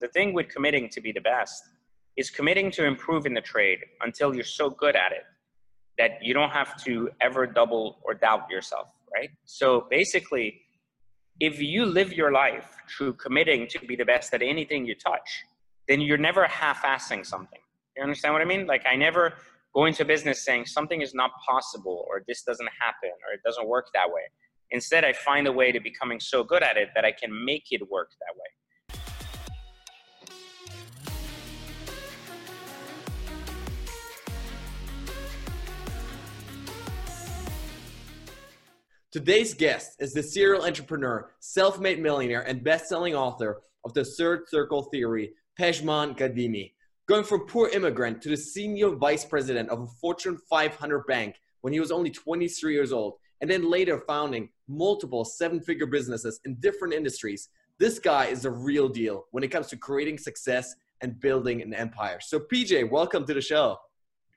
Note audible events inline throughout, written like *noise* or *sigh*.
the thing with committing to be the best is committing to improve in the trade until you're so good at it that you don't have to ever double or doubt yourself, right? So basically, if you live your life through committing to be the best at anything you touch, then you're never half-assing something. You understand what I mean? Like I never go into business saying something is not possible or this doesn't happen or it doesn't work that way. Instead, I find a way to becoming so good at it that I can make it work that way. Today's guest is the serial entrepreneur, self made millionaire, and best selling author of the Third Circle Theory, Pejman Ghadimi. Going from poor immigrant to the senior vice president of a Fortune 500 bank when he was only 23 years old, and then later founding multiple seven figure businesses in different industries, this guy is a real deal when it comes to creating success and building an empire. So, PJ, welcome to the show.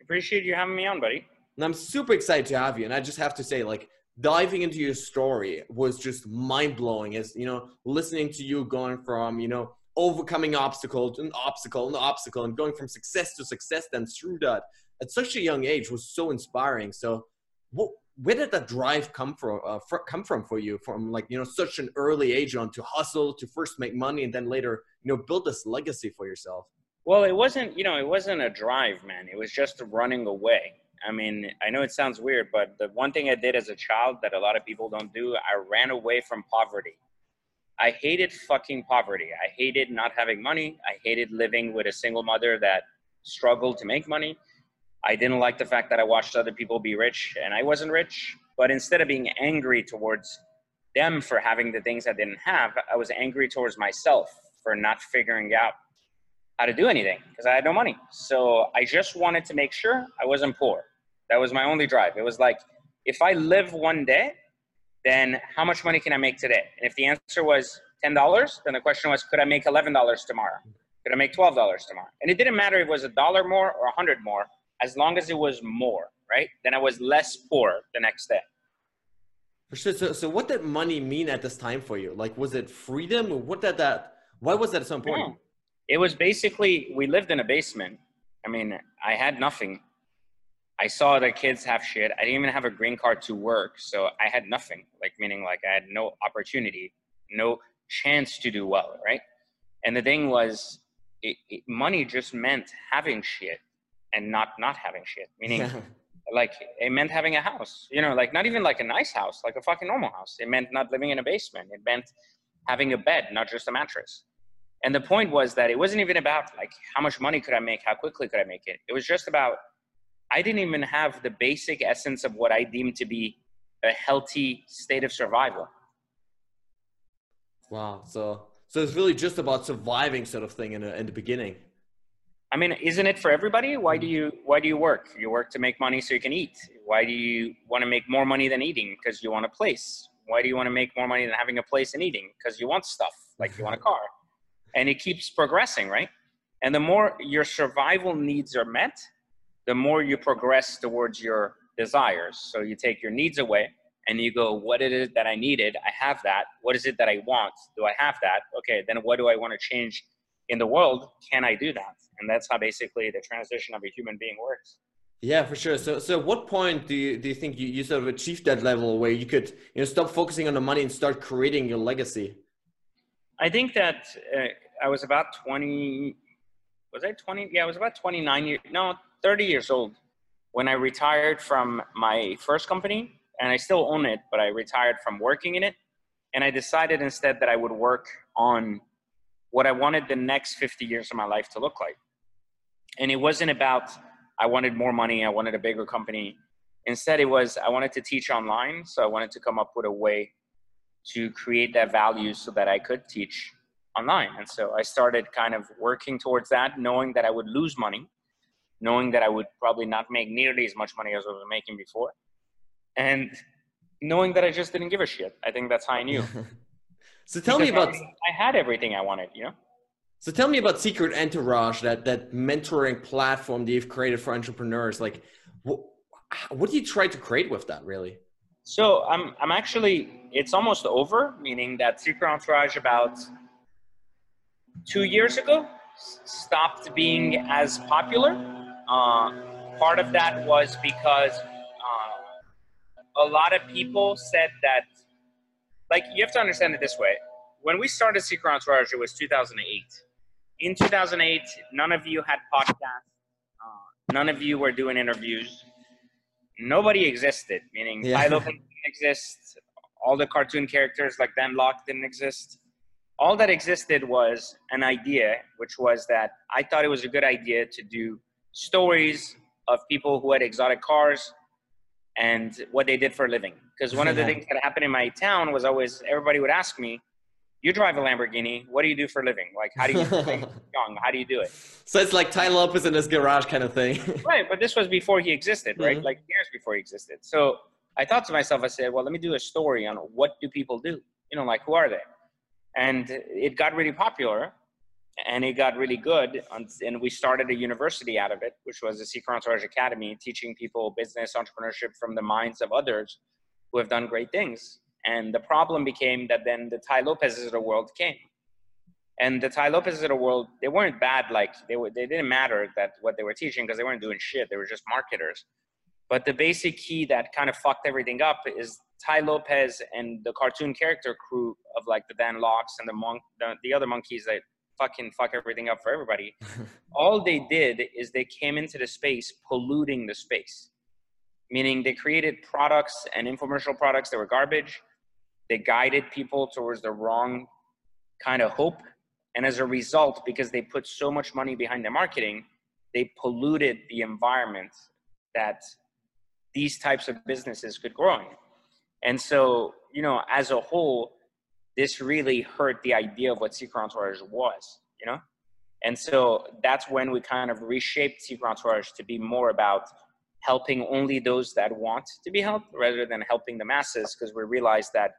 Appreciate you having me on, buddy. And I'm super excited to have you. And I just have to say, like, diving into your story was just mind blowing. As you know, listening to you going from you know overcoming obstacles and obstacle and obstacle and going from success to success, then through that at such a young age was so inspiring. So, what, where did that drive come from? Uh, come from for you? From like you know such an early age on to hustle to first make money and then later you know build this legacy for yourself. Well, it wasn't you know it wasn't a drive, man. It was just running away I mean, I know it sounds weird, but the one thing I did as a child that a lot of people don't do, I ran away from poverty. I hated fucking poverty. I hated not having money. I hated living with a single mother that struggled to make money. I didn't like the fact that I watched other people be rich and I wasn't rich. But instead of being angry towards them for having the things I didn't have, I was angry towards myself for not figuring out how to do anything because I had no money. So I just wanted to make sure I wasn't poor. That was my only drive. It was like, if I live one day, then how much money can I make today? And if the answer was $10, then the question was, could I make $11 tomorrow? Could I make $12 tomorrow? And it didn't matter if it was a dollar more or a hundred more, as long as it was more, right? Then I was less poor the next day. For sure. So, so what did money mean at this time for you? Like, was it freedom? What did that, why was that so important? Yeah. It was basically, we lived in a basement. I mean, I had nothing. I saw the kids have shit. I didn't even have a green card to work, so I had nothing. Like meaning like I had no opportunity, no chance to do well, right? And the thing was, it, it, money just meant having shit and not not having shit. Meaning, *laughs* like it meant having a house. You know, like not even like a nice house, like a fucking normal house. It meant not living in a basement. It meant having a bed, not just a mattress. And the point was that it wasn't even about like how much money could I make, how quickly could I make it. It was just about I didn't even have the basic essence of what I deemed to be a healthy state of survival. Wow. So so it's really just about surviving sort of thing in, a, in the beginning. I mean, isn't it for everybody? Why do mm. you why do you work? You work to make money so you can eat. Why do you want to make more money than eating? Because you want a place. Why do you want to make more money than having a place and eating? Because you want stuff, *laughs* like you want a car. And it keeps progressing, right? And the more your survival needs are met, the more you progress towards your desires. So you take your needs away and you go, what is it that I needed? I have that. What is it that I want? Do I have that? Okay, then what do I want to change in the world? Can I do that? And that's how basically the transition of a human being works. Yeah, for sure. So, so what point do you do you think you, you sort of achieved that level where you could you know stop focusing on the money and start creating your legacy? I think that uh, I was about twenty. Was I twenty? Yeah, I was about twenty nine years. No, 30 years old when I retired from my first company, and I still own it, but I retired from working in it. And I decided instead that I would work on what I wanted the next 50 years of my life to look like. And it wasn't about, I wanted more money, I wanted a bigger company. Instead, it was, I wanted to teach online. So I wanted to come up with a way to create that value so that I could teach online. And so I started kind of working towards that, knowing that I would lose money knowing that I would probably not make nearly as much money as I was making before, and knowing that I just didn't give a shit. I think that's how I knew. *laughs* so tell because me about. I, I had everything I wanted, you know. So tell me about Secret Entourage, that that mentoring platform that you've created for entrepreneurs. Like, what, what do you try to create with that, really? So I'm I'm actually it's almost over, meaning that Secret Entourage about two years ago stopped being as popular. Uh, part of that was because uh, a lot of people said that, like, you have to understand it this way. When we started Secret Entourage, it was 2008. In 2008, none of you had podcasts. Uh, none of you were doing interviews. Nobody existed, meaning Yeah. Didn't exist. All the cartoon characters like Dan Lok didn't exist all that existed was an idea, which was that I thought it was a good idea to do stories of people who had exotic cars and what they did for a living. Because one of the things that happened in my town was always everybody would ask me, "You drive a Lamborghini? What do you do for a living? Like, how do you *laughs* young? How do you do it?" so it's like Tai Lopez in his garage kind of thing. *laughs* Right, but this was before he existed, right? Mhm. Like years before he existed. So I thought to myself, I said, well, let me do a story on what do people do? You know, like who are they? And it got really popular and it got really good. And we started a university out of it, which was the Secret Entourage Academy, teaching people business entrepreneurship from the minds of others who have done great things. And the problem became that then the Tai Lopez's of the world came. And the Tai Lopez's of the world, they weren't bad. Like they were, they didn't matter that what they were teaching because they weren't doing shit. They were just marketers. But the basic key that kind of fucked everything up is Tai Lopez and the cartoon character crew of like the Dan Loks and the monk, the, the other monkeys that fucking fuck everything up for everybody. *laughs* All they did is they came into the space polluting the space, meaning they created products and infomercial products that were garbage. They guided people towards the wrong kind of hope. And as a result, because they put so much money behind their marketing, they polluted the environment that these types of businesses could grow in. And so, you know, as a whole, this really hurt the idea of what Secret Entourage was, you know? And so that's when we kind of reshaped Secret Entourage to be more about helping only those that want to be helped rather than helping the masses, because we realized that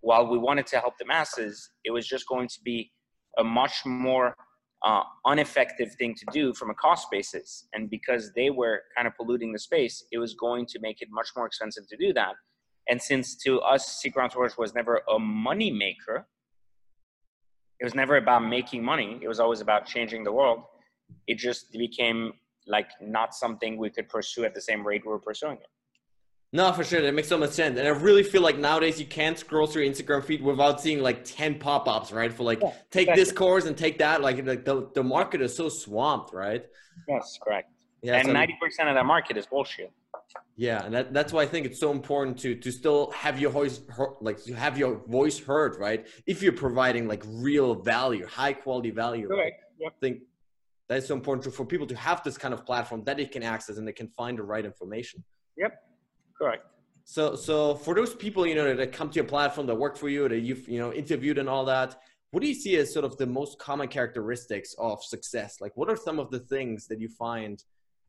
while we wanted to help the masses, it was just going to be a much more uh, ineffective thing to do from a cost basis. And because they were kind of polluting the space, it was going to make it much more expensive to do that. And since to us, Secret Entourage was never a money maker, it was never about making money. It was always about changing the world. It just became like not something we could pursue at the same rate we were pursuing it. No, for sure. That makes so much sense. And I really feel like nowadays you can't scroll through Instagram feed without seeing like 10 pop-ups, right? For like, Yeah, take exactly. this course and take that. Like, like the, the market is so swamped, right? Yes, correct. Yeah. and so- ninety percent of that market is bullshit. Yeah. And that, that's why I think it's so important to, to still have your voice, heard- like to have your voice heard, right? If you're providing like real value, high quality value. right? Correct. Yep. I think that's so important to- for people to have this kind of platform that they can access and they can find the right information. Yep. Correct. So, so for those people, you know, that come to your platform that work for you, that you've, you know, interviewed and all that, what do you see as sort of the most common characteristics of success? Like, what are some of the things that you find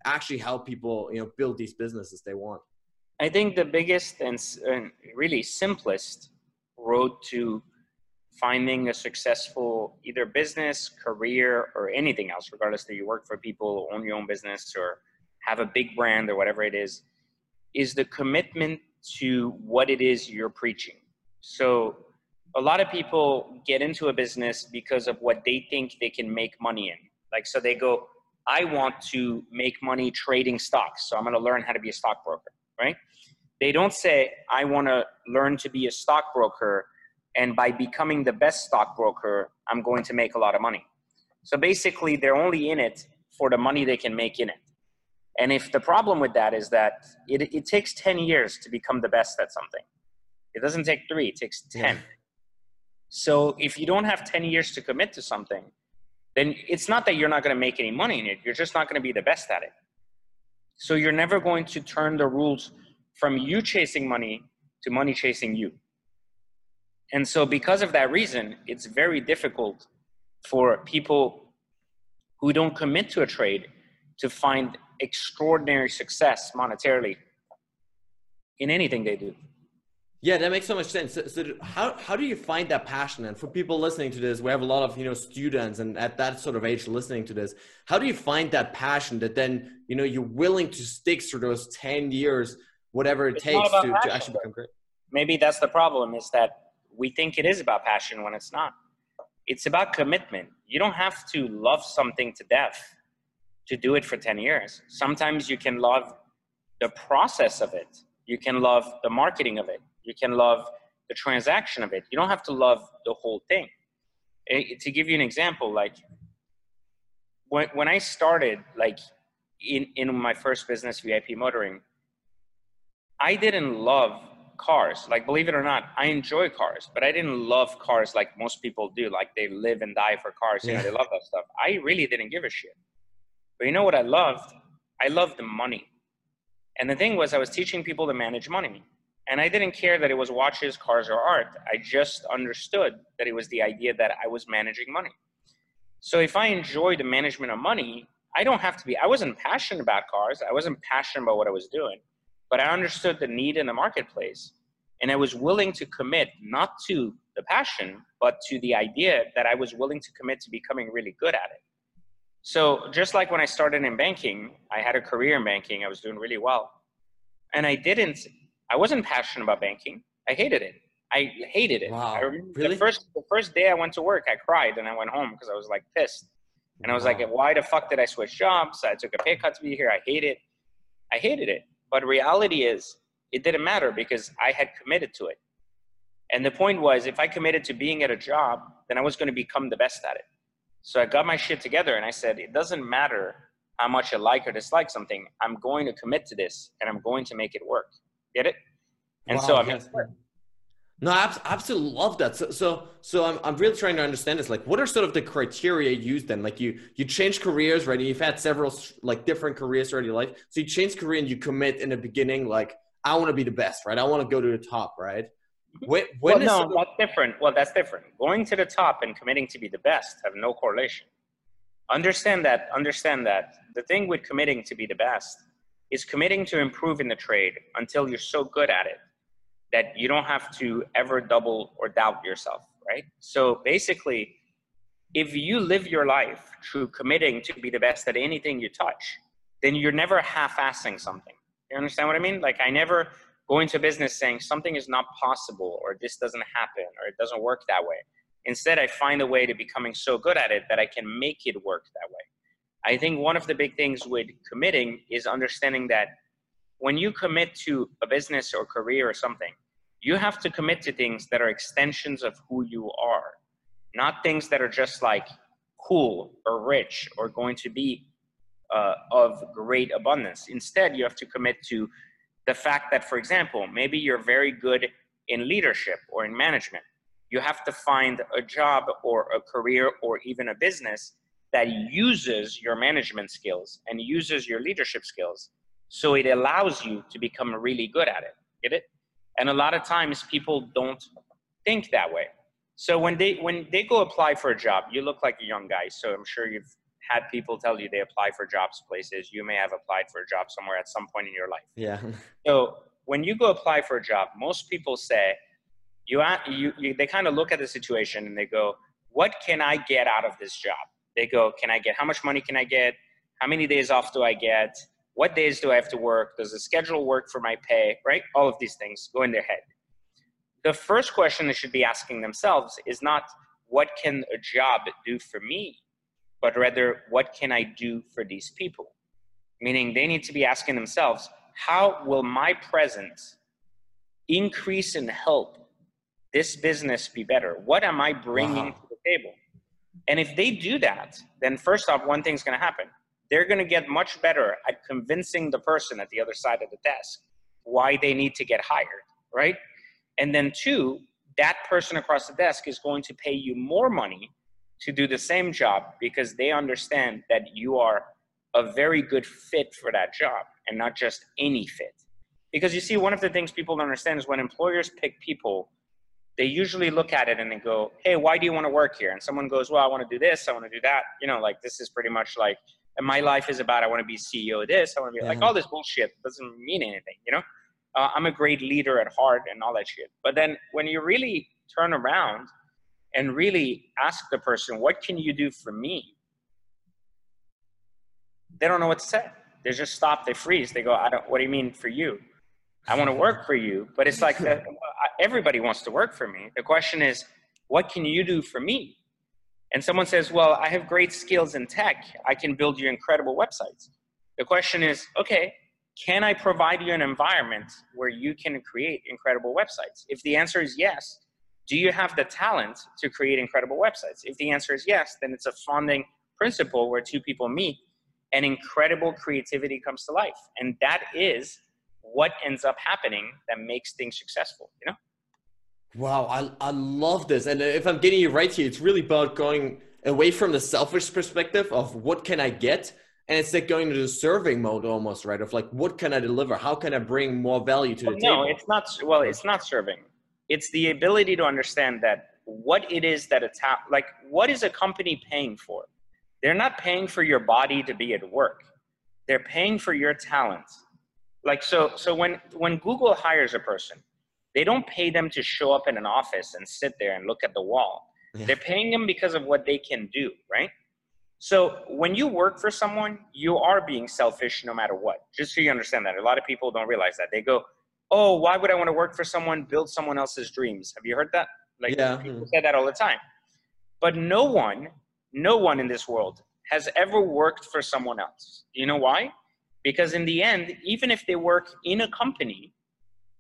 actually help people, you know, build these businesses they want? I think the biggest and, really simplest road to finding a successful either business, career, or anything else, regardless that you work for people, own your own business, or have a big brand or whatever it is, is the commitment to what it is you're preaching. So a lot of people get into a business because of what they think they can make money in. Like, so they go, I want to make money trading stocks, so I'm going to learn how to be a stockbroker, right? They don't say, I want to learn to be a stockbroker, and by becoming the best stockbroker, I'm going to make a lot of money. So basically, they're only in it for the money they can make in it. And if the problem with that is that it, it takes 10 years to become the best at something, it doesn't take three, it takes 10. Yeah. So if you don't have 10 years to commit to something, then it's not that you're not going to make any money in it, you're just not going to be the best at it. So you're never going to turn the rules from you chasing money to money chasing you. And so, because of that reason, it's very difficult for people who don't commit to a trade to find extraordinary success monetarily in anything they do. Yeah, that makes so much sense. So, so how, how do you find that passion? And for people listening to this, we have a lot of, you know, students and at that sort of age listening to this, how do you find that passion that then, you know, you're willing to stick through those 10 years, whatever it It's takes to, passion, to actually become great? Maybe that's the problem is that we think it is about passion when it's not. it's about commitment. You don't have to love something to death to do it for 10 years. Sometimes you can love the process of it. You can love the marketing of it. You can love the transaction of it. You don't have to love the whole thing. It, to give you an example, like when, when I started, like in, in my first business, VIP motoring, I didn't love cars. Like, believe it or not, I enjoy cars, but I didn't love cars like most people do. Like, they live and die for cars. You know, they love that stuff. I really didn't give a shit. But you know what I loved? I loved the money. And the thing was, I was teaching people to manage money. And I didn't care that it was watches, cars, or art. I just understood that it was the idea that I was managing money. So if I enjoy the management of money, I don't have to be, I wasn't passionate about cars. I wasn't passionate about what I was doing, but I understood the need in the marketplace. And I was willing to commit not to the passion, but to the idea that I was willing to commit to becoming really good at it. So just like when I started in banking, I had a career in banking. I was doing really well. And I didn't, I wasn't passionate about banking. I hated it. I hated it. Wow. I remember really? the first the first day I went to work, I cried and I went home because I was like pissed. And I was wow. like, why the fuck did I switch jobs? I took a pay cut to be here. I hate it. I hated it. But reality is it didn't matter because I had committed to it. And the point was if I committed to being at a job, then I was going to become the best at it. So I got my shit together and I said, it doesn't matter how much I like or dislike something. I'm going to commit to this and I'm going to make it work. Get it? And wow, so I mean, no, I absolutely love that. So, so, so I'm, I'm really trying to understand this. Like, what are sort of the criteria used then? Like, you you change careers, right? You've had several like different careers throughout your life. So you change career and you commit in the beginning, like, I want to be the best, right? I want to go to the top, right? Mm-hmm. When, when well, no, that's different. Well, that's different. Going to the top and committing to be the best have no correlation. Understand that. Understand that the thing with committing to be the best is committing to improve in the trade until you're so good at it that you don't have to ever double or doubt yourself, right? So basically, if you live your life through committing to be the best at anything you touch, then you're never half-assing something. You understand what I mean? Like I never go into business saying something is not possible or this doesn't happen or it doesn't work that way. Instead, I find a way to becoming so good at it that I can make it work that way. I think one of the big things with committing is understanding that when you commit to a business or career or something, you have to commit to things that are extensions of who you are, not things that are just like cool or rich or going to be uh, of great abundance. Instead, you have to commit to the fact that, for example, maybe you're very good in leadership or in management. You have to find a job or a career or even a business that uses your management skills and uses your leadership skills. So it allows you to become really good at it. Get it? And a lot of times people don't think that way. So when they when they go apply for a job, you look like a young guy. So I'm sure you've had people tell you they apply for jobs places. You may have applied for a job somewhere at some point in your life. Yeah. *laughs* So when you go apply for a job, most people say, you, you, you they kind of look at the situation and they go, what can I get out of this job? They go, can I get, how much money can I get? How many days off do I get? What days do I have to work? Does the schedule work for my pay? Right? All of these things go in their head. The first question they should be asking themselves is not, what can a job do for me? but rather, what can I do for these people? Meaning they need to be asking themselves, how will my presence increase and help this business be better? What am I bringing wow. to the table? And if they do that, then first off, one thing's going to happen. They're going to get much better at convincing the person at the other side of the desk why they need to get hired, right? And then two, that person across the desk is going to pay you more money to do the same job because they understand that you are a very good fit for that job and not just any fit. Because you see, one of the things people don't understand is when employers pick people, they usually look at it and they go, Hey, why do you want to work here? And someone goes, Well, I want to do this, I want to do that. You know, like this is pretty much like, and my life is about I want to be CEO of this, I want to be yeah. like all this bullshit doesn't mean anything, you know? Uh, I'm a great leader at heart and all that shit. But then when you really turn around and really ask the person, what can you do for me? They don't know what to say. They just stop, they freeze. They go, I don't, what do you mean for you? I want to work for you. But it's like uh, everybody wants to work for me. The question is, what can you do for me? and someone says, Well, I have great skills in tech, I can build you incredible websites. The question is, okay, can I provide you an environment where you can create incredible websites? If the answer is yes, do you have the talent to create incredible websites? If the answer is yes, then it's a funding principle where two people meet and incredible creativity comes to life. And that is what ends up happening that makes things successful, you know? Wow, I, I love this. And if I'm getting you right here, it's really about going away from the selfish perspective of what can I get? And it's like going into the serving mode almost, right? Of like, what can I deliver? How can I bring more value to the well, table? No, it's not. Well, it's not serving. It's the ability to understand that what it is that it's ta- like, what is a company paying for? They're not paying for your body to be at work. They're paying for your talent. Like so, so when when Google hires a person, they don't pay them to show up in an office and sit there and look at the wall. Yeah. They're paying them because of what they can do, right? So when you work for someone, you are being selfish no matter what. Just so you understand that. A lot of people don't realize that. They go, "Oh, why would I want to work for someone? Build someone else's dreams." Have you heard that? Like yeah. people mm-hmm. say that all the time. But no one, no one in this world has ever worked for someone else. Do You know why? Because in the end, even if they work in a company,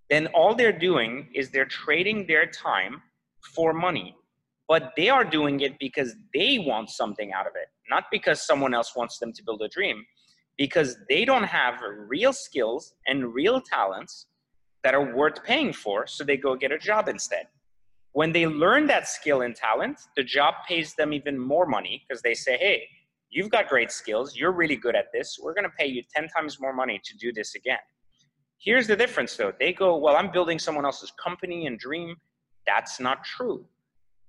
then all they're doing is they're trading their time for money. But they are doing it because they want something out of it, not because someone else wants them to build a dream, because they don't have real skills and real talents that are worth paying for, so they go get a job instead. When they learn that skill and talent, the job pays them even more money because they say, hey, you've got great skills, you're really good at this, we're gonna pay you 10 times more money to do this again. Here's the difference though. They go, well, I'm building someone else's company and dream. That's not true.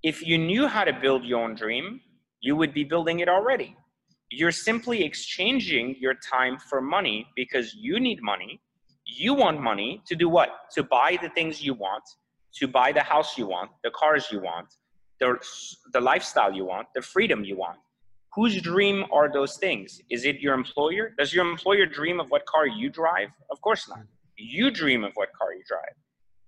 If you knew how to build your own dream, you would be building it already. You're simply exchanging your time for money because you need money. You want money to do what? To buy the things you want, to buy the house you want, the cars you want, the, the lifestyle you want, the freedom you want. Whose dream are those things? Is it your employer? Does your employer dream of what car you drive? Of course not. You dream of what car you drive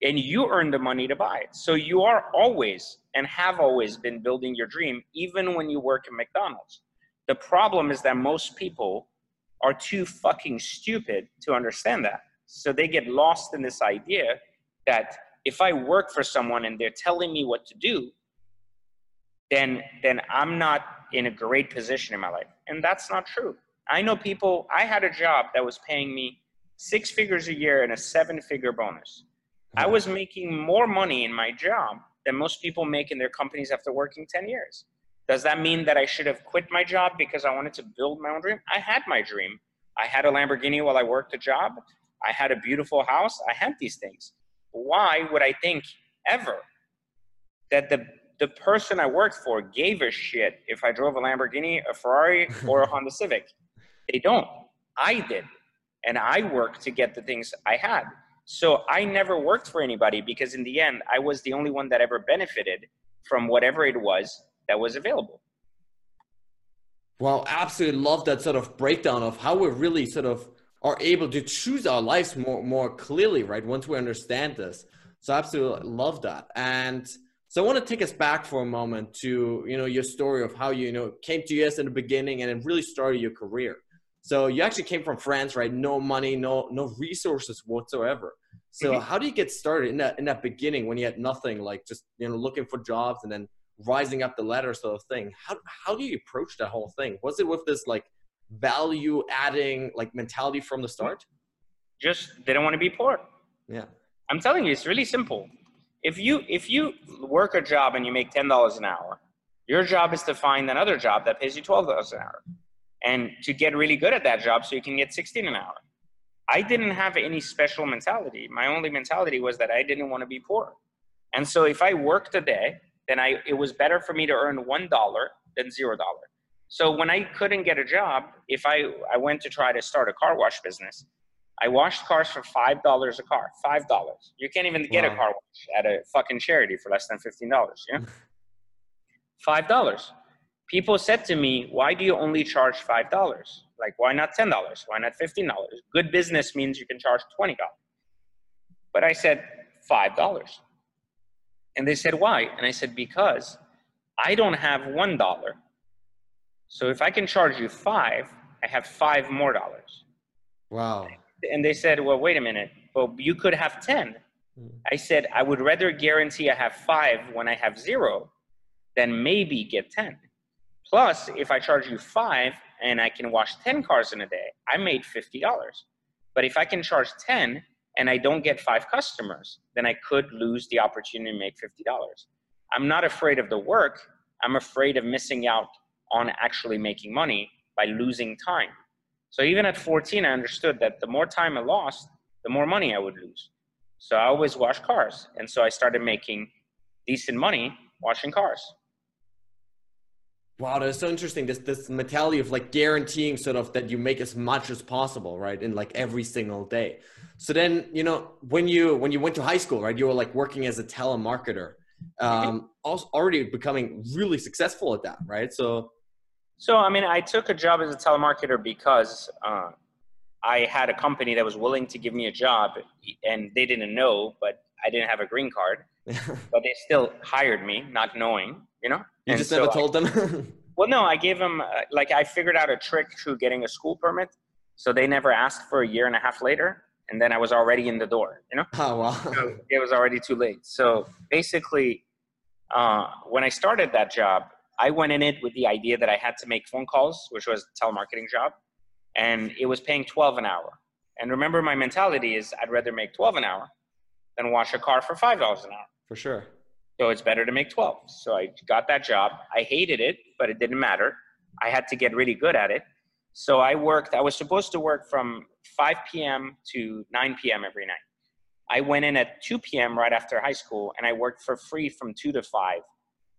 and you earn the money to buy it. So you are always and have always been building your dream, even when you work at McDonald's. The problem is that most people are too fucking stupid to understand that. So they get lost in this idea that if I work for someone and they're telling me what to do, then then I'm not in a great position in my life. And that's not true. I know people, I had a job that was paying me six figures a year and a seven figure bonus. I was making more money in my job than most people make in their companies after working 10 years. Does that mean that I should have quit my job because I wanted to build my own dream? I had my dream. I had a Lamborghini while I worked a job. I had a beautiful house. I had these things. Why would I think ever that the the person I worked for gave a shit if I drove a Lamborghini, a Ferrari, *laughs* or a Honda Civic. They don't. I did. And I worked to get the things I had. So I never worked for anybody because in the end, I was the only one that ever benefited from whatever it was that was available. Well, absolutely love that sort of breakdown of how we're really sort of are able to choose our lives more more clearly, right? Once we understand this. So absolutely love that. And so I want to take us back for a moment to you know your story of how you, you know came to US in the beginning and it really started your career. So you actually came from France, right? No money, no no resources whatsoever. So mm-hmm. how do you get started in that in that beginning when you had nothing, like just you know looking for jobs and then rising up the ladder sort of thing? How how do you approach that whole thing? Was it with this like value adding like mentality from the start? Just they don't want to be poor. Yeah. I'm telling you, it's really simple if you if you work a job and you make ten dollars an hour, your job is to find another job that pays you twelve dollars an hour, and to get really good at that job so you can get sixteen an hour. I didn't have any special mentality. My only mentality was that I didn't want to be poor, and so if I worked a day, then I it was better for me to earn one dollar than zero dollar. So when I couldn't get a job, if I I went to try to start a car wash business, I washed cars for five dollars a car. Five dollars. You can't even get wow. a car wash at a fucking charity for less than fifteen dollars. Yeah. *laughs* five dollars. People said to me, "Why do you only charge five dollars? Like, why not ten dollars? Why not fifteen dollars? Good business means you can charge twenty dollars." But I said five dollars, and they said, "Why?" And I said, "Because." I don't have one dollar. So if I can charge you five, I have five more dollars. Wow. And they said, well, wait a minute. Well, you could have 10. Mm. I said, I would rather guarantee I have five when I have zero than maybe get 10. Plus, if I charge you five and I can wash 10 cars in a day, I made $50. But if I can charge 10 and I don't get five customers, then I could lose the opportunity to make $50. I'm not afraid of the work. I'm afraid of missing out on actually making money by losing time. So even at 14, I understood that the more time I lost, the more money I would lose. So I always wash cars. And so I started making decent money washing cars. Wow, that's so interesting. This this mentality of like guaranteeing sort of that you make as much as possible, right? In like every single day. So then, you know, when you when you went to high school, right, you were like working as a telemarketer, um, also already becoming really successful at that, right? So So, I mean, I took a job as a telemarketer because uh, I had a company that was willing to give me a job, and they didn't know, but I didn't have a green card, *laughs* but they still hired me, not knowing, you know. you And just so never I- told them. *laughs* well, no, I gave them uh, like I figured out a trick through getting a school permit, so they never asked for a year and a half later, and then I was already in the door, you know. oh wow. So it was already too late. So basically, uh, when I started that job, I went in it with the idea that I had to make phone calls, which was a telemarketing job, and it was paying 12 an hour. And remember, my mentality is I'd rather make 12 an hour than wash a car for $5 an hour. For sure. So it's better to make 12. So I got that job. I hated it, but it didn't matter. I had to get really good at it. So I worked, I was supposed to work from 5 p.m. to 9 p.m. every night. I went in at 2 p.m. right after high school and I worked for free from 2 to 5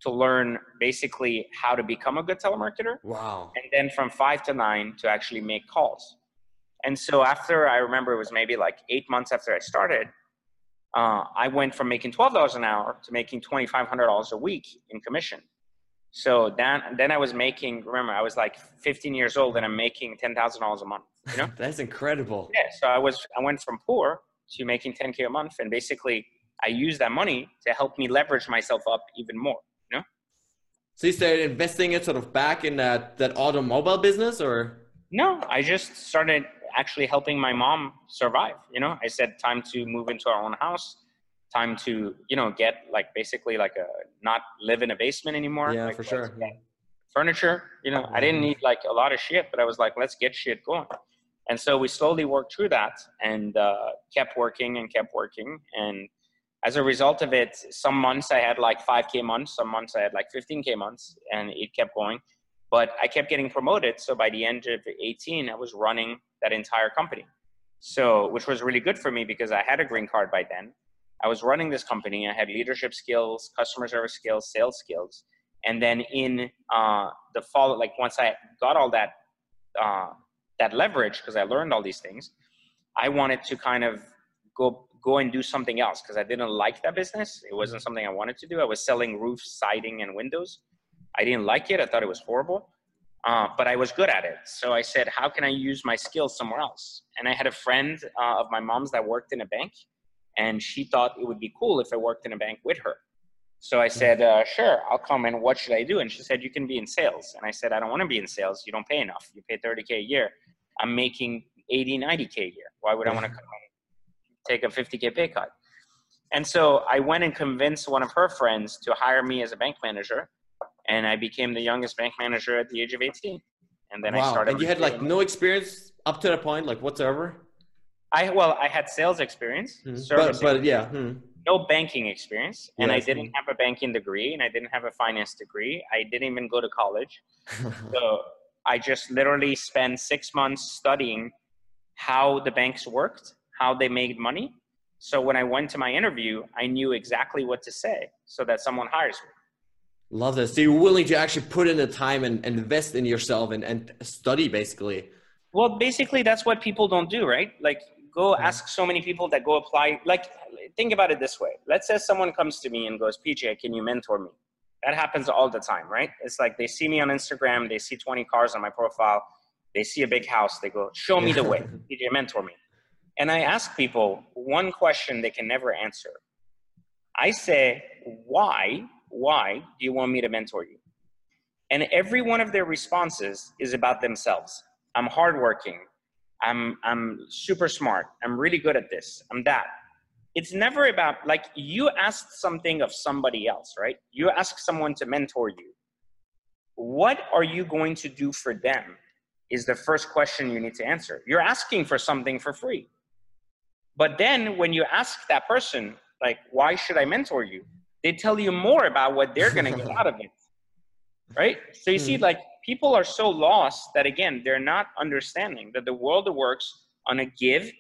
to learn basically how to become a good telemarketer Wow. and then from 5 to 9 to actually make calls. And so after I remember it was maybe like 8 months after I started, uh, I went from making $12 an hour to making $2,500 a week in commission. So then, then I was making, remember, I was like 15 years old and I'm making $10,000 a month, you know? *laughs* That's incredible. yeah. So I was, I went from poor to making 10K a month. And basically I used that money to help me leverage myself up even more? So you started investing it sort of back in that that automobile business, or No, I just started actually helping my mom survive. You know, I said time to move into our own house, time to you know get like basically like a not live in a basement anymore. Yeah, like, for sure. Furniture, you know, I didn't need like a lot of shit, but I was like, let's get shit going. And so we slowly worked through that and uh, kept working and kept working. And as a result of it, some months I had like 5K months, some months I had like 15K months, and it kept going. But I kept getting promoted. So by the end of 18, I was running that entire company. So, which was really good for me because I had a green card by then. I was running this company. I had leadership skills, customer service skills, sales skills. And then in uh, the fall, like once I got all that, uh, that leverage, because I learned all these things, I wanted to kind of go go and do something else because I didn't like that business. It wasn't something I wanted to do. I was selling roofs, siding, and windows. I didn't like it. I thought it was horrible, uh, but I was good at it. So I said, how can I use my skills somewhere else? And I had a friend uh, of my mom's that worked in a bank, and she thought it would be cool if I worked in a bank with her. So I said, uh, sure, I'll come and what should I do? And she said, you can be in sales. And I said, I don't want to be in sales. You don't pay enough. You pay 30K a year. I'm making 80, 90K a year. Why would I want to come take a 50K pay cut? And so I went and convinced one of her friends to hire me as a bank manager. And I became the youngest bank manager at the age of 18. And then I wow. started. And you had like no experience up to that point, like whatsoever. I, well, I had sales experience, Mhm. service But but yeah. hmm. no banking experience and i didn't have a banking degree and i didn't have a finance degree i didn't even go to college *laughs* so i just literally spent six months studying how the banks worked how they made money so when i went to my interview i knew exactly what to say so that someone hires me Love this. So you're willing to actually put in the time and, and invest in yourself and, and study basically. Well, basically, that's what people don't do, right? Like, go ask so many people that go apply. Like, think about it this way. Let's say someone comes to me and goes, PJ, can you mentor me? That happens all the time, right? It's like they see me on Instagram, they see 20 cars on my profile, they see a big house, they go, show me the way, *laughs* PJ, mentor me. And I ask people one question they can never answer. I say, why why do you want me to mentor you? And every one of their responses is about themselves. I'm hardworking. I'm, I'm super smart. I'm really good at this. I'm that. It's never about, like, you asked something of somebody else, right? You ask someone to mentor you. What are you going to do for them? Is the first question you need to answer. You're asking for something for free. But then when you ask that person, like, why should I mentor you? They tell you more about what they're going to get out of it. Right? So you see, hmm. like, people are so lost that, again, they're not understanding that the world works on a give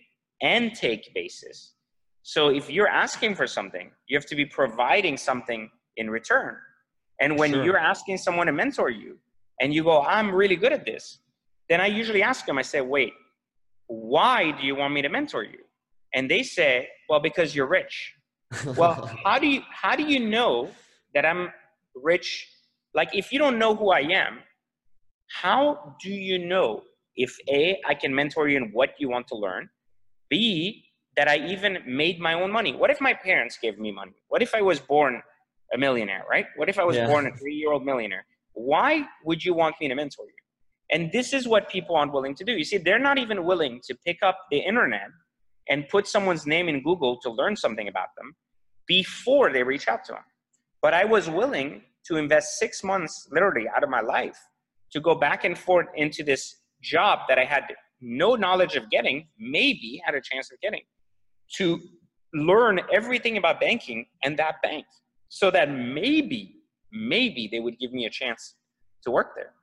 and take basis. So if you're asking for something, you have to be providing something in return. And when sure. you're asking someone to mentor you and you go, I'm really good at this, then I usually ask them, I say, wait, why do you want me to mentor you? And they say, well, because you're rich. well, *laughs* how do you how do you know that I'm rich? Like if you don't know who I am, how do you know if A, I can mentor you in what you want to learn, B, that I even made my own money? What if my parents gave me money? What if I was born a millionaire, right? What if I was yeah. born a three year old millionaire? Why would you want me to mentor you? And this is what people aren't willing to do. You see, they're not even willing to pick up the internet and put someone's name in Google to learn something about them before they reach out to them. But I was willing to invest six months literally out of my life to go back and forth into this job that I had no knowledge of getting, maybe had a chance of getting, to learn everything about banking and that bank so that maybe, maybe they would give me a chance to work there.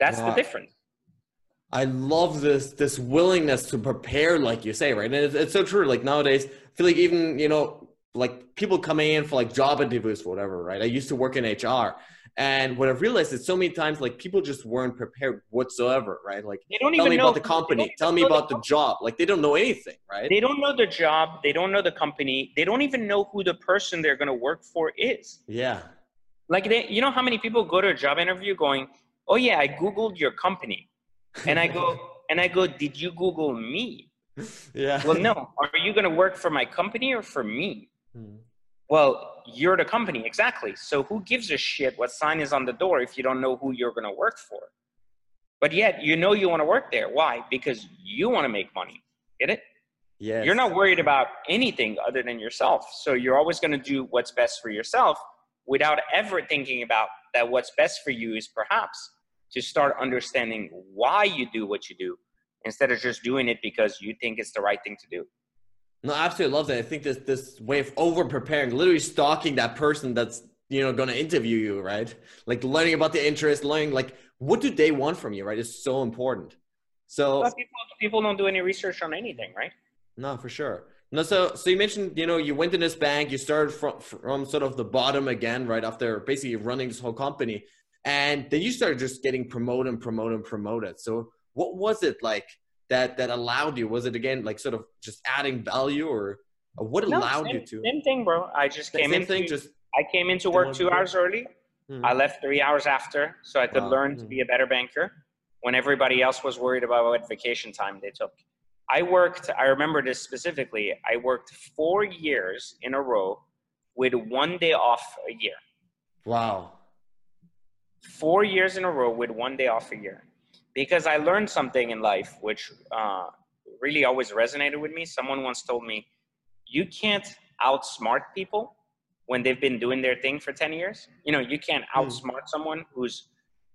That's wow. the difference. I love this this willingness to prepare, like you say, right? And it's, it's so true. Like nowadays, I feel like even you know, like people coming in for like job interviews or whatever, right? I used to work in HR, and what I've realized is so many times, like people just weren't prepared whatsoever, right? Like they don't tell even me know about the company, tell me about the, the job. Like they don't know anything, right? They don't know the job, they don't know the company, they don't even know who the person they're going to work for is. Yeah. Like they, you know how many people go to a job interview going, "Oh yeah, I googled your company," and I go, *laughs* and I go, "Did you Google me?" Yeah. Well, no. Are you going to work for my company or for me? Hmm. Well, you're the company, exactly. So who gives a shit what sign is on the door if you don't know who you're going to work for? But yet, you know you want to work there. Why? Because you want to make money. Get it? yeah You're not worried about anything other than yourself. So you're always going to do what's best for yourself without ever thinking about that what's best for you is perhaps to start understanding why you do what you do instead of just doing it because you think it's the right thing to do. No, I absolutely love that. I think this this way of over preparing, literally stalking that person that's you know going to interview you, right? Like learning about the interest, learning like what do they want from you, right? Is so important. So people people don't do any research on anything, right? No, for sure. No, so so you mentioned you know you went in this bank, you started from from sort of the bottom again, right after basically running this whole company, and then you started just getting promoted and promoted and promoted. So what was it like? that that allowed you? Was it again like sort of just adding value, or, what no, allowed same, you to? Same thing, bro. I just came in. thing. Just I came into work two hours early. Mm-hmm. I left three hours after, so I could wow. learn mm-hmm. to be a better banker. When everybody else was worried about what vacation time they took, I worked. I remember this specifically. I worked four years in a row with one day off a year. Wow. Four years in a row with one day off a year because I learned something in life which uh, really always resonated with me. Someone once told me, you can't outsmart people when they've been doing their thing for 10 years. You know, you can't hmm. outsmart someone who's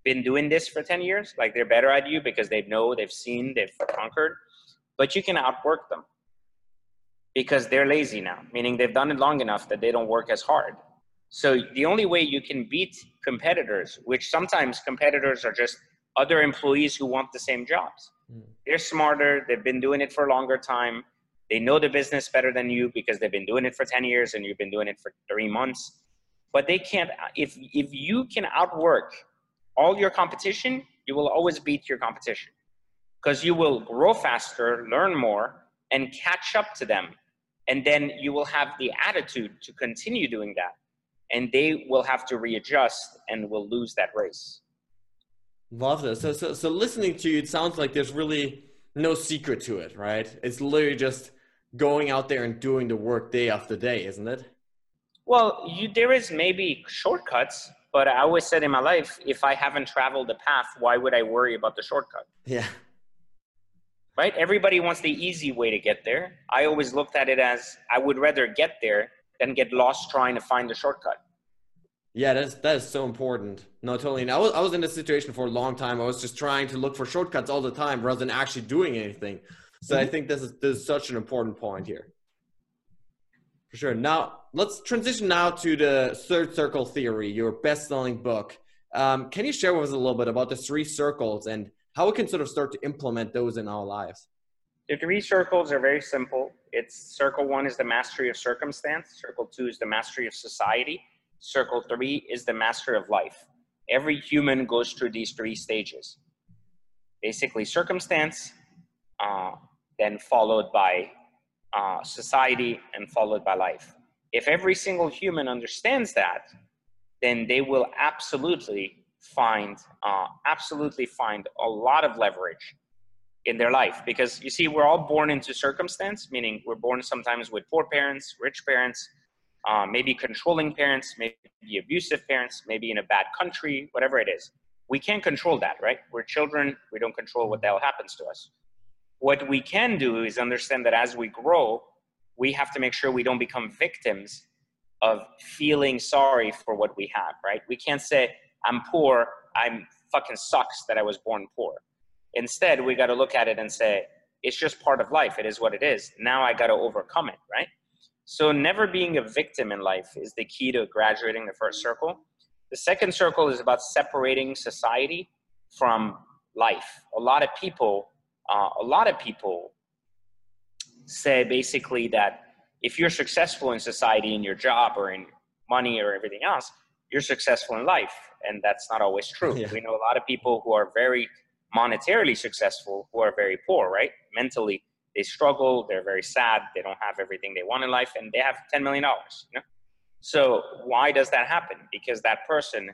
been doing this for 10 years. Like they're better at you because they know, they've seen, they've conquered, but you can outwork them because they're lazy now, meaning they've done it long enough that they don't work as hard. So the only way you can beat competitors, which sometimes competitors are just other employees who want the same jobs. Mm. They're smarter, they've been doing it for a longer time. They know the business better than you because they've been doing it for 10 years and you've been doing it for 3 months. But they can't if if you can outwork all your competition, you will always beat your competition. Because you will grow faster, learn more and catch up to them. And then you will have the attitude to continue doing that. And they will have to readjust and will lose that race. Love this. So, so, so listening to you, it sounds like there's really no secret to it, right? It's literally just going out there and doing the work day after day, isn't it? Well, you, there is maybe shortcuts, but I always said in my life, if I haven't traveled the path, why would I worry about the shortcut? Yeah. Right? Everybody wants the easy way to get there. I always looked at it as I would rather get there than get lost trying to find the shortcut. Yeah, that's that is so important. No, totally. And I was I was in this situation for a long time. I was just trying to look for shortcuts all the time rather than actually doing anything. So mm-hmm. I think this is this is such an important point here. For sure. Now let's transition now to the third circle theory, your best-selling book. Um, can you share with us a little bit about the three circles and how we can sort of start to implement those in our lives? The three circles are very simple. It's circle one is the mastery of circumstance. Circle two is the mastery of society. Circle three is the mastery of life. Every human goes through these three stages. Basically, circumstance, uh, then followed by uh, society, and followed by life. If every single human understands that, then they will absolutely find uh, absolutely find a lot of leverage in their life. Because you see we're all born into circumstance meaning we're born sometimes with poor parents rich parents uh, maybe controlling parents maybe abusive parents maybe in a bad country whatever it is. We can't control that right? We're children. We don't control what the hell happens to us. What we can do is understand that as we grow, we have to make sure we don't become victims of feeling sorry for what we have, right? We can't say, I'm poor, I'm fucking sucks that I was born poor. Instead, we got to look at it and say, it's just part of life. It is what it is. Now I got to overcome it, right? So, never being a victim in life is the key to graduating the first circle. The second circle is about separating society from life. A lot of people uh, a lot of people say basically that if you're successful in society, in your job, or in money, or everything else, you're successful in life. And that's not always true. Yeah. We know a lot of people who are very monetarily successful who are very poor, right? Mentally, they struggle, they're very sad, they don't have everything they want in life, and they have $10 million. You know? So, why does that happen? Because that person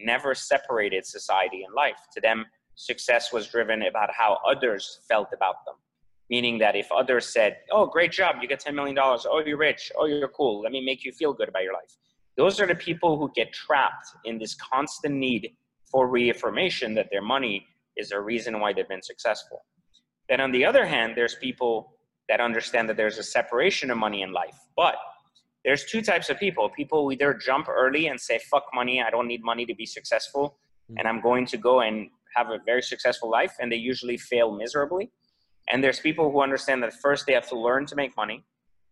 never separated society and life. To them, success was driven about how others felt about them. Meaning that if others said, Oh, great job, you get $10 million. Oh, you're rich. Oh, you're cool. Let me make you feel good about your life. Those are the people who get trapped in this constant need for reaffirmation that their money is a reason why they've been successful. Then, on the other hand, there's people that understand that there's a separation of money in life. But there's two types of people people either jump early and say, fuck money, I don't need money to be successful, and I'm going to go and have a very successful life and they usually fail miserably. And there's people who understand that first they have to learn to make money,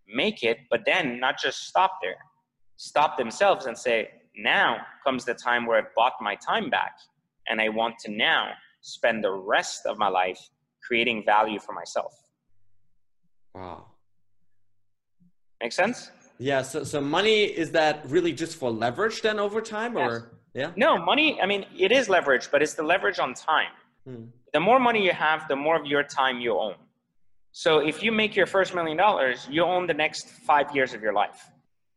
make it, but then not just stop there, stop themselves and say, now comes the time where I've bought my time back and I want to now spend the rest of my life creating value for myself. Wow. Make sense? Yeah. So, so money is that really just for leverage then over time, yes. or yeah. No, money, I mean, it is leverage, but it's the leverage on time. Hmm. The more money you have, the more of your time you own. So if you make your first million dollars, you own the next five years of your life.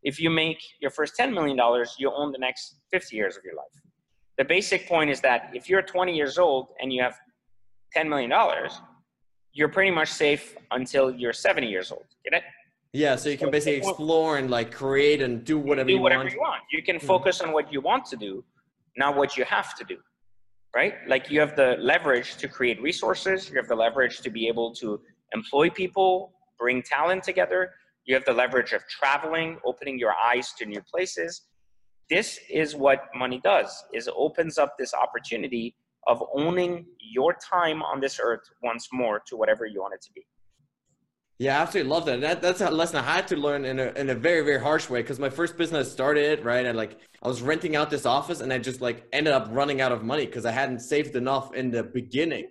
If you make your first $10 million, you own the next 50 years of your life. The basic point is that if you're 20 years old and you have $10 million, you're pretty much safe until you're 70 years old. Get it? Yeah, so you can basically explore and like create and do whatever do you whatever want. you want. You can mm-hmm. focus on what you want to do, not what you have to do. Right? Like you have the leverage to create resources, you have the leverage to be able to employ people, bring talent together, you have the leverage of traveling, opening your eyes to new places. This is what money does is it opens up this opportunity of owning your time on this earth once more to whatever you want it to be. Yeah, I absolutely love that. that. That's a lesson I had to learn in a, in a very, very harsh way because my first business started, right? And like I was renting out this office and I just like ended up running out of money because I hadn't saved enough in the beginning.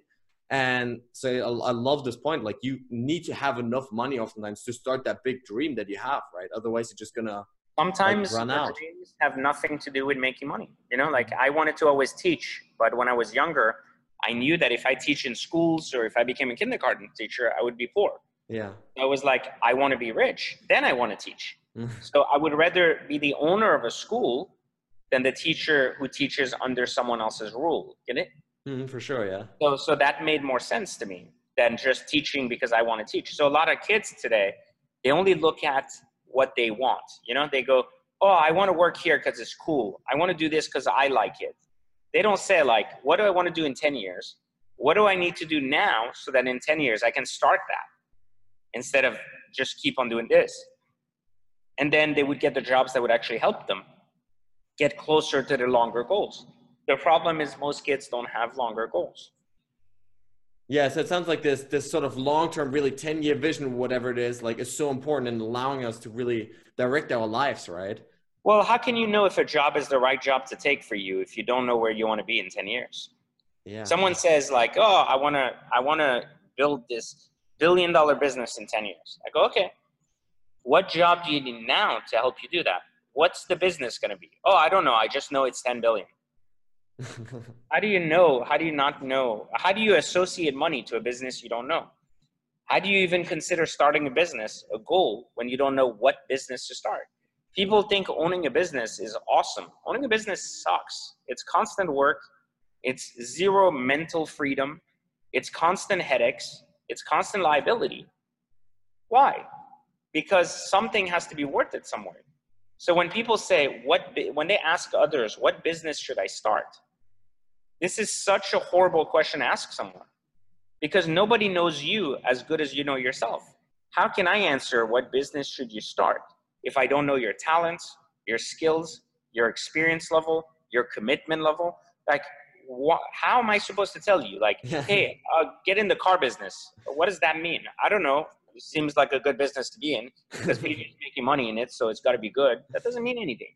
And so I, I love this point. Like you need to have enough money oftentimes to start that big dream that you have, right? Otherwise, you're just gonna sometimes like, run out. dreams have nothing to do with making money. You know, like I wanted to always teach, but when I was younger, I knew that if I teach in schools or if I became a kindergarten teacher, I would be poor yeah. I was like, I want to be rich. Then I want to teach. so I would rather be the owner of a school than the teacher who teaches under someone else's rule. Get it? Mm, for sure, yeah. So, so that made more sense to me than just teaching because I want to teach. So a lot of kids today, they only look at what they want. You know, they go, oh, I want to work here because it's cool. I want to do this because I like it. They don't say, like, what do I want to do in 10 years? What do I need to do now so that in 10 years I can start that instead of just keep on doing this? And then they would get the jobs that would actually help them get closer to their longer goals. The problem is most kids don't have longer goals. Yeah, so it sounds like this this sort of long term, really ten year vision, whatever it is, like is so important in allowing us to really direct our lives, right? Well, how can you know if a job is the right job to take for you if you don't know where you want to be in ten years? Yeah. Someone says like, "Oh, I wanna I wanna build this billion dollar business in ten years." I go, "Okay, what job do you need now to help you do that? What's the business going to be? Oh, I don't know. I just know it's 10 billion. *laughs* how do you know? How do you not know? How do you associate money to a business you don't know? How do you even consider starting a business a goal when you don't know what business to start? People think owning a business is awesome. Owning a business sucks. It's constant work. It's zero mental freedom. It's constant headaches. It's constant liability. Why? Because something has to be worth it somewhere. So when people say, what, when they ask others, what business should I start? This is such a horrible question to ask someone because nobody knows you as good as you know yourself. How can I answer what business should you start if I don't know your talents, your skills, your experience level, your commitment level? Like, what, how am I supposed to tell you? Like, *laughs* hey, uh, get in the car business. What does that mean? I don't know It seems like a good business to be in because people are making money in it, so it's got to be good. That doesn't mean anything.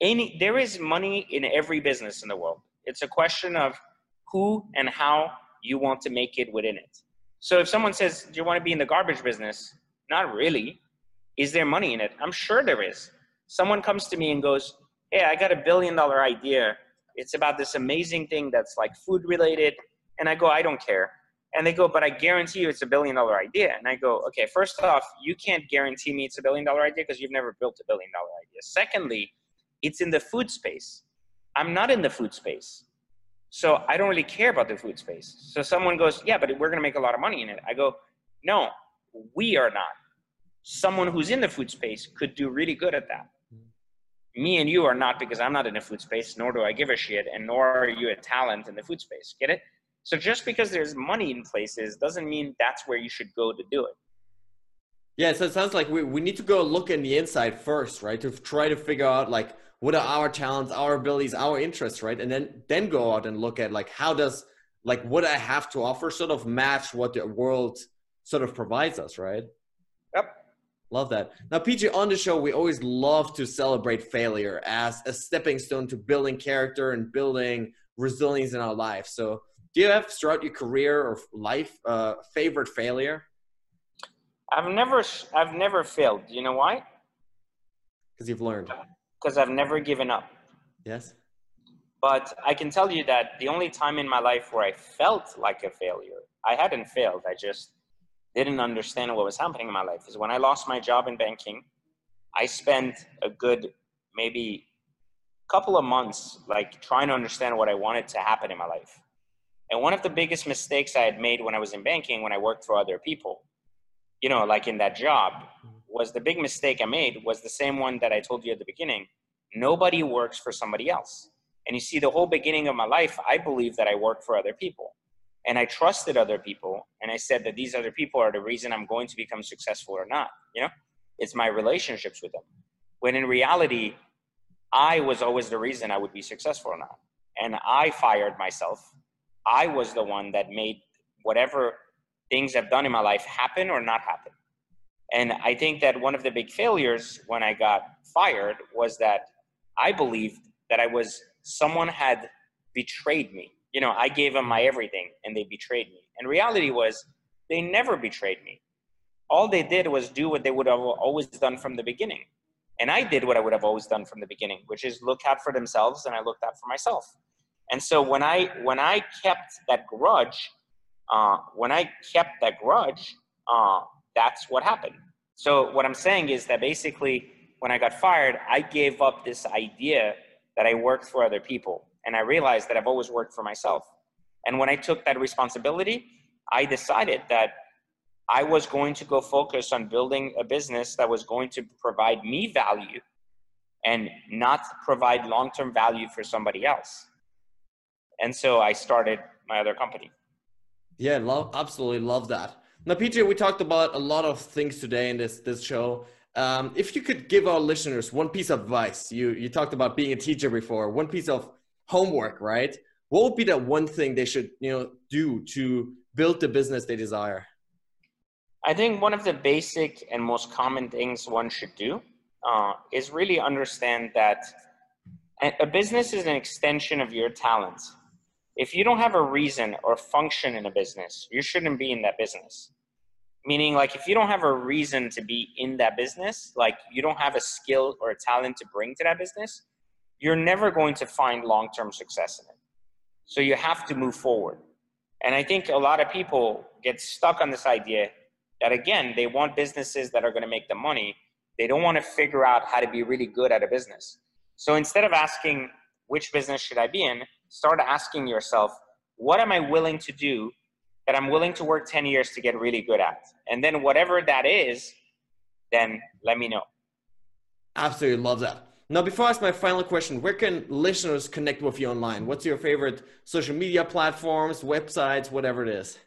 Any there is money in every business in the world. It's a question of who and how you want to make it within it. So if someone says, "Do you want to be in the garbage business?" Not really. Is there money in it? I'm sure there is. Someone comes to me and goes, "Hey, I got a billion dollar idea. It's about this amazing thing that's like food related." And I go, "I don't care." And they go, but I guarantee you it's a billion dollar idea. And I go, okay, first off, you can't guarantee me it's a billion dollar idea because you've never built a billion dollar idea. Secondly, it's in the food space. I'm not in the food space. So I don't really care about the food space. So someone goes, yeah, but we're going to make a lot of money in it. I go, no, we are not. Someone who's in the food space could do really good at that. Mm-hmm. Me and you are not because I'm not in the food space, nor do I give a shit, and nor are you a talent in the food space. Get it? So just because there's money in places doesn't mean that's where you should go to do it. Yeah, so it sounds like we, we need to go look in the inside first, right? To try to figure out like what are our talents, our abilities, our interests, right? And then then go out and look at like how does like what I have to offer sort of match what the world sort of provides us, right? Yep. Love that. Now, PJ, on the show, we always love to celebrate failure as a stepping stone to building character and building resilience in our life. So do you have throughout your career or life uh, favorite failure? I've never I've never failed. Do you know why? Because you've learned. Because I've never given up. Yes. But I can tell you that the only time in my life where I felt like a failure, I hadn't failed. I just didn't understand what was happening in my life. Is when I lost my job in banking. I spent a good maybe couple of months like trying to understand what I wanted to happen in my life. And one of the biggest mistakes I had made when I was in banking, when I worked for other people, you know, like in that job, was the big mistake I made was the same one that I told you at the beginning. Nobody works for somebody else. And you see, the whole beginning of my life, I believed that I worked for other people. And I trusted other people. And I said that these other people are the reason I'm going to become successful or not. You know, it's my relationships with them. When in reality, I was always the reason I would be successful or not. And I fired myself I was the one that made whatever things I've done in my life happen or not happen. And I think that one of the big failures when I got fired was that I believed that I was someone had betrayed me. You know, I gave them my everything and they betrayed me. And reality was they never betrayed me. All they did was do what they would have always done from the beginning. And I did what I would have always done from the beginning, which is look out for themselves and I looked out for myself. And so when I when I kept that grudge, uh, when I kept that grudge, uh, that's what happened. So what I'm saying is that basically when I got fired, I gave up this idea that I worked for other people, and I realized that I've always worked for myself. And when I took that responsibility, I decided that I was going to go focus on building a business that was going to provide me value and not provide long term value for somebody else. And so I started my other company. Yeah, love absolutely love that. Now, PJ, we talked about a lot of things today in this this show. Um, if you could give our listeners one piece of advice, you you talked about being a teacher before, one piece of homework, right? What would be that one thing they should you know do to build the business they desire? I think one of the basic and most common things one should do uh, is really understand that a business is an extension of your talents. If you don't have a reason or function in a business, you shouldn't be in that business. Meaning, like, if you don't have a reason to be in that business, like, you don't have a skill or a talent to bring to that business, you're never going to find long term success in it. So, you have to move forward. And I think a lot of people get stuck on this idea that, again, they want businesses that are going to make them money. They don't want to figure out how to be really good at a business. So, instead of asking, which business should I be in? Start asking yourself, what am I willing to do that I'm willing to work 10 years to get really good at. And then whatever that is, then let me know. Absolutely love that. Now, before I ask my final question, where can listeners connect with you online? What's your favorite social media platforms, websites, whatever it is?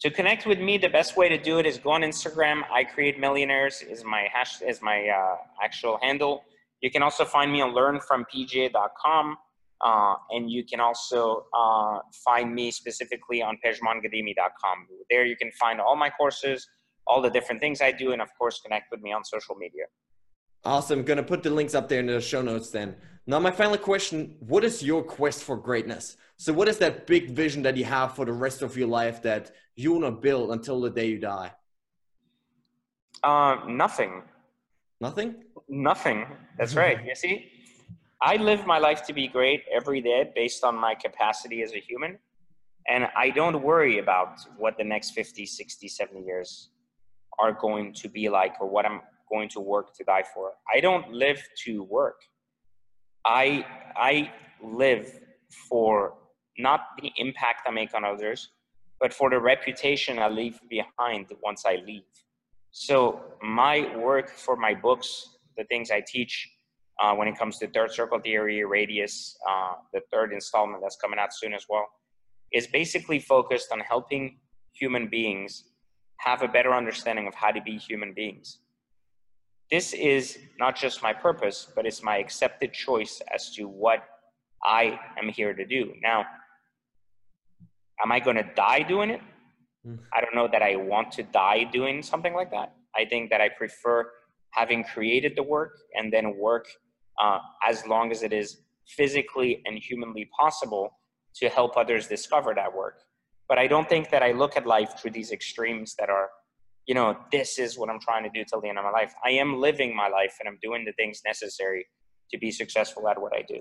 To connect with me, the best way to do it is go on Instagram. I create millionaires is my hash is my uh, actual handle. You can also find me on learnfrompj.com. Uh, and you can also uh, find me specifically on pejmanghadimi.com. There you can find all my courses, all the different things I do, and of course, connect with me on social media. Awesome. Going to put the links up there in the show notes then. Now, my final question What is your quest for greatness? So, what is that big vision that you have for the rest of your life that you want to build until the day you die? Uh, nothing. Nothing? Nothing. That's right. You see, I live my life to be great every day based on my capacity as a human. And I don't worry about what the next 50, 60, 70 years are going to be like or what I'm going to work to die for. I don't live to work. I I live for not the impact I make on others, but for the reputation I leave behind once I leave. So my work for my books, the things I teach, uh, when it comes to third circle theory, radius, uh, the third installment that's coming out soon as well, is basically focused on helping human beings have a better understanding of how to be human beings. This is not just my purpose, but it's my accepted choice as to what I am here to do. Now, am I going to die doing it? Mm. I don't know that I want to die doing something like that. I think that I prefer having created the work and then work uh, as long as it is physically and humanly possible to help others discover that work. But I don't think that I look at life through these extremes that are, you know, this is what I'm trying to do till the end of my life. I am living my life and I'm doing the things necessary to be successful at what I do.